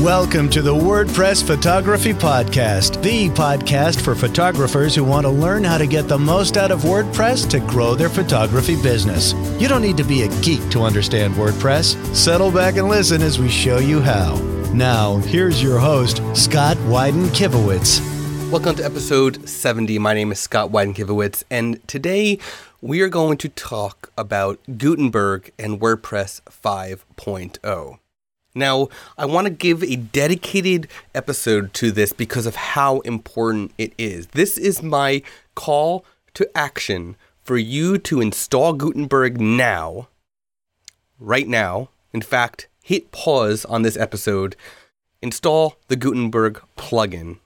Welcome to the WordPress Photography Podcast, the podcast for photographers who want to learn how to get the most out of WordPress to grow their photography business. You don't need to be a geek to understand WordPress. Settle back and listen as we show you how. Now, here's your host, Scott Wyden Kivowitz. Welcome to episode 70. My name is Scott Wyden Kivowitz, and today we are going to talk about Gutenberg and WordPress 5.0. Now, I want to give a dedicated episode to this because of how important it is. This is my call to action for you to install Gutenberg now, right now. In fact, hit pause on this episode, install the Gutenberg plugin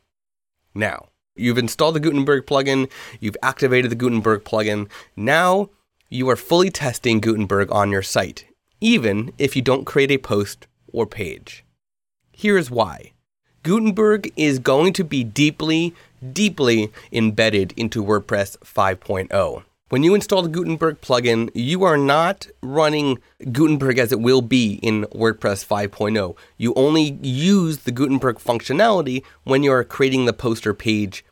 now. You've installed the Gutenberg plugin, you've activated the Gutenberg plugin. Now you are fully testing Gutenberg on your site, even if you don't create a post or page. Here's why Gutenberg is going to be deeply, deeply embedded into WordPress 5.0. When you install the Gutenberg plugin, you are not running Gutenberg as it will be in WordPress 5.0. You only use the Gutenberg functionality when you are creating the poster page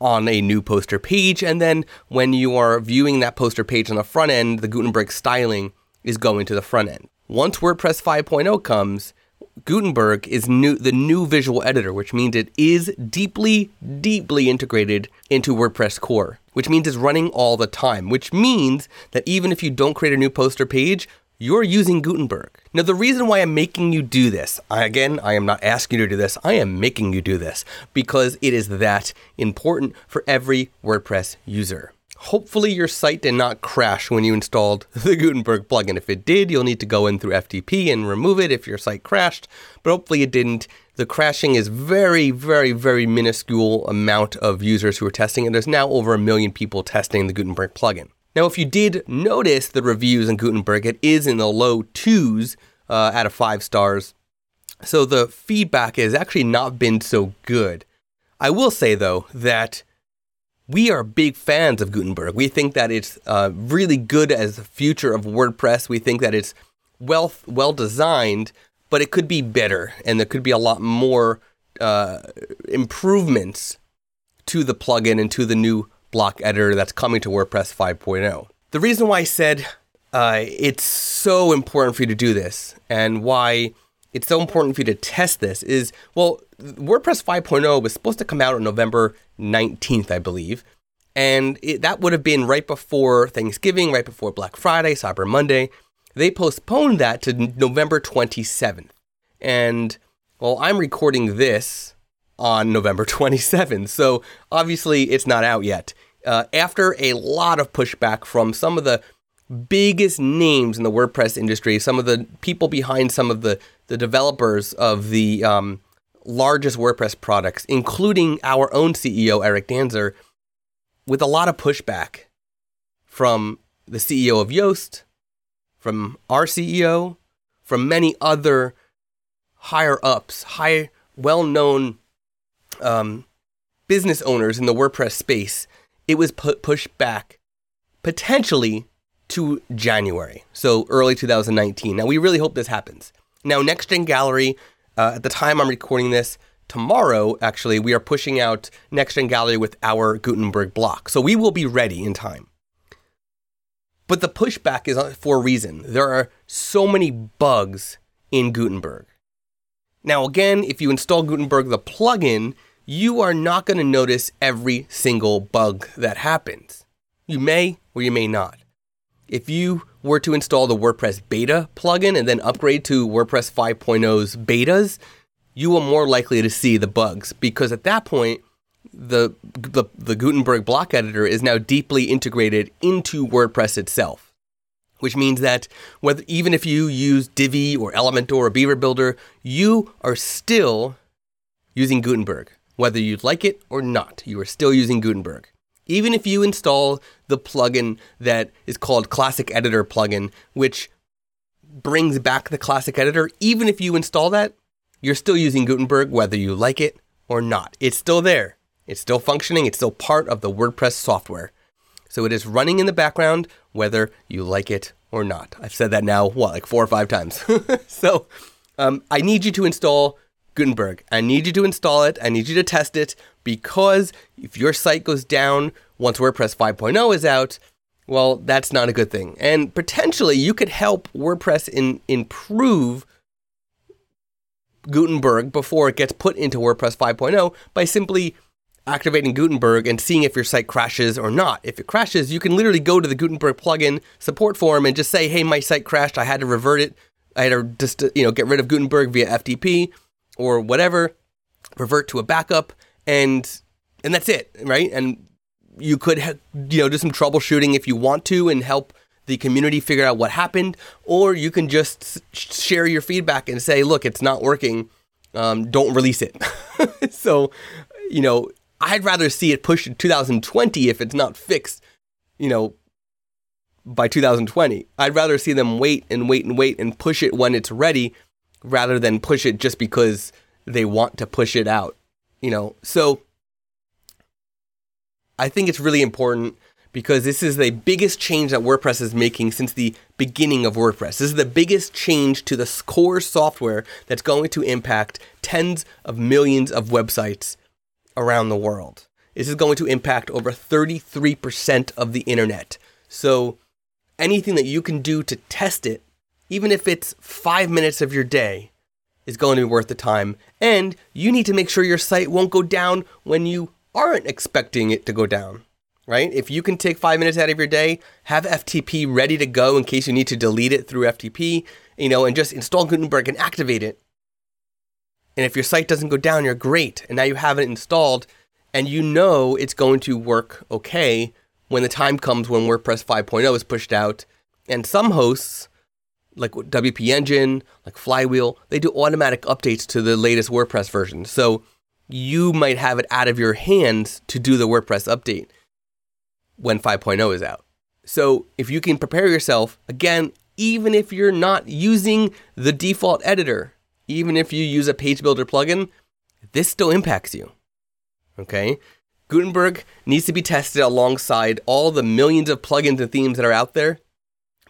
on a new poster page, and then when you are viewing that poster page on the front end, the Gutenberg styling is going to the front end. Once WordPress 5.0 comes, Gutenberg is new, the new visual editor, which means it is deeply, deeply integrated into WordPress core, which means it's running all the time, which means that even if you don't create a new poster page, you're using Gutenberg. Now, the reason why I'm making you do this, I, again, I am not asking you to do this, I am making you do this because it is that important for every WordPress user. Hopefully, your site did not crash when you installed the Gutenberg plugin. If it did, you'll need to go in through FTP and remove it if your site crashed, but hopefully it didn't. The crashing is very, very, very minuscule amount of users who are testing it. There's now over a million people testing the Gutenberg plugin. Now, if you did notice the reviews in Gutenberg, it is in the low twos uh, out of five stars. So the feedback has actually not been so good. I will say, though, that we are big fans of Gutenberg. We think that it's uh, really good as the future of WordPress. We think that it's well well designed, but it could be better, and there could be a lot more uh, improvements to the plugin and to the new block editor that's coming to WordPress 5.0. The reason why I said uh, it's so important for you to do this, and why it's so important for you to test this is well, WordPress 5.0 was supposed to come out on November 19th, I believe. And it, that would have been right before Thanksgiving, right before Black Friday, Cyber Monday. They postponed that to November 27th. And well, I'm recording this on November 27th. So obviously it's not out yet. Uh, after a lot of pushback from some of the biggest names in the WordPress industry, some of the people behind some of the, the developers of the um, largest WordPress products, including our own CEO, Erick Danzer, with a lot of pushback from the CEO of Yoast, from our CEO, from many other higher ups, high, well known um, business owners in the WordPress space, it was put pushed back potentially to January, so early 2019. Now, we really hope this happens. Now, NextGEN Gallery, uh, at the time I'm recording this, tomorrow, actually, we are pushing out NextGEN Gallery with our Gutenberg block. So we will be ready in time. But the pushback is for a reason. There are so many bugs in Gutenberg. Now, again, if you install Gutenberg, the plugin, you are not going to notice every single bug that happens. You may or you may not. If you were to install the WordPress beta plugin and then upgrade to WordPress 5.0's betas, you are more likely to see the bugs because at that point, the, the, the Gutenberg block editor is now deeply integrated into WordPress itself. Which means that whether even if you use Divi or Elementor or Beaver Builder, you are still using Gutenberg. Whether you like it or not, you are still using Gutenberg. Even if you install the plugin that is called Classic Editor plugin, which brings back the Classic Editor, even if you install that, you're still using Gutenberg whether you like it or not. It's still there. It's still functioning. It's still part of the WordPress software. So it is running in the background whether you like it or not. I've said that now, what, like four or five times. so um, I need you to install Gutenberg, I need you to install it. I need you to test it because if your site goes down once WordPress 5.0 is out, well, that's not a good thing. And potentially you could help WordPress in, improve Gutenberg before it gets put into WordPress 5.0 by simply activating Gutenberg and seeing if your site crashes or not. If it crashes, you can literally go to the Gutenberg plugin support forum and just say, "Hey, my site crashed. I had to revert it. I had to just you know get rid of Gutenberg via FTP or whatever, revert to a backup, and and that's it, right? And you could ha- you know do some troubleshooting if you want to and help the community figure out what happened, or you can just share your feedback and say, "Look, it's not working. Um, don't release it." so, you know, I'd rather see it pushed to 2020 if it's not fixed, you know, by 2020. I'd rather see them wait and wait and wait and push it when it's ready rather than push it just because they want to push it out, you know. So I think it's really important because this is the biggest change that WordPress is making since the beginning of WordPress. This is the biggest change to the core software that's going to impact tens of millions of websites around the world. This is going to impact over 33% of the internet. So anything that you can do to test it, even if it's five minutes of your day, is going to be worth the time. And you need to make sure your site won't go down when you aren't expecting it to go down, right? If you can take five minutes out of your day, have FTP ready to go in case you need to delete it through FTP, you know, and just install Gutenberg and activate it and if your site doesn't go down, you're great. And now you have it installed and you know it's going to work okay when the time comes when WordPress 5.0 is pushed out. And some hosts, like WP Engine, like Flywheel, they do automatic updates to the latest WordPress version. So you might have it out of your hands to do the WordPress update when 5.0 is out. So if you can prepare yourself, again, even if you're not using the default editor, even if you use a page builder plugin, this still impacts you. Okay? Gutenberg needs to be tested alongside all the millions of plugins and themes that are out there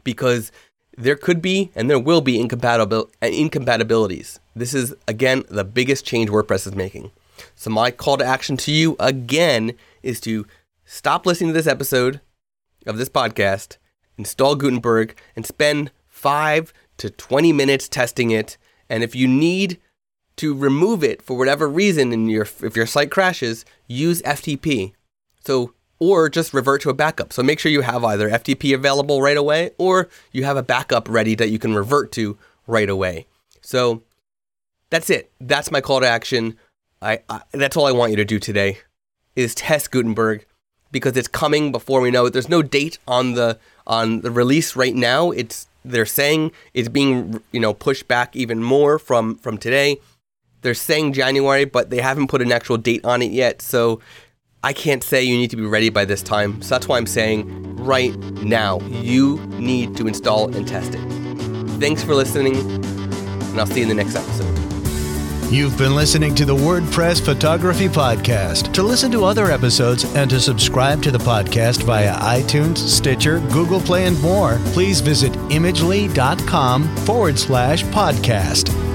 because there could be and there will be incompatibil- incompatibilities. This is, again, the biggest change WordPress is making. So, my call to action to you again is to stop listening to this episode of this podcast, install Gutenberg, and spend five to 20 minutes testing it and if you need to remove it for whatever reason and your if your site crashes, use FTP. So or just revert to a backup. So make sure you have either FTP available right away or you have a backup ready that you can revert to right away. So that's it. That's my call to action. I, I that's all I want you to do today is test Gutenberg because it's coming before we know it. There's no date on the on the release right now. It's they're saying it's being you know pushed back even more from from today. They're saying January, but they haven't put an actual date on it yet. So I can't say you need to be ready by this time. So that's why I'm saying right now you need to install and test it. Thanks for listening, and I'll see you in the next episode. You've been listening to the WordPress Photography Podcast. To listen to other episodes and to subscribe to the podcast via iTunes, Stitcher, Google Play, and more, please visit imagely.com forward slash podcast.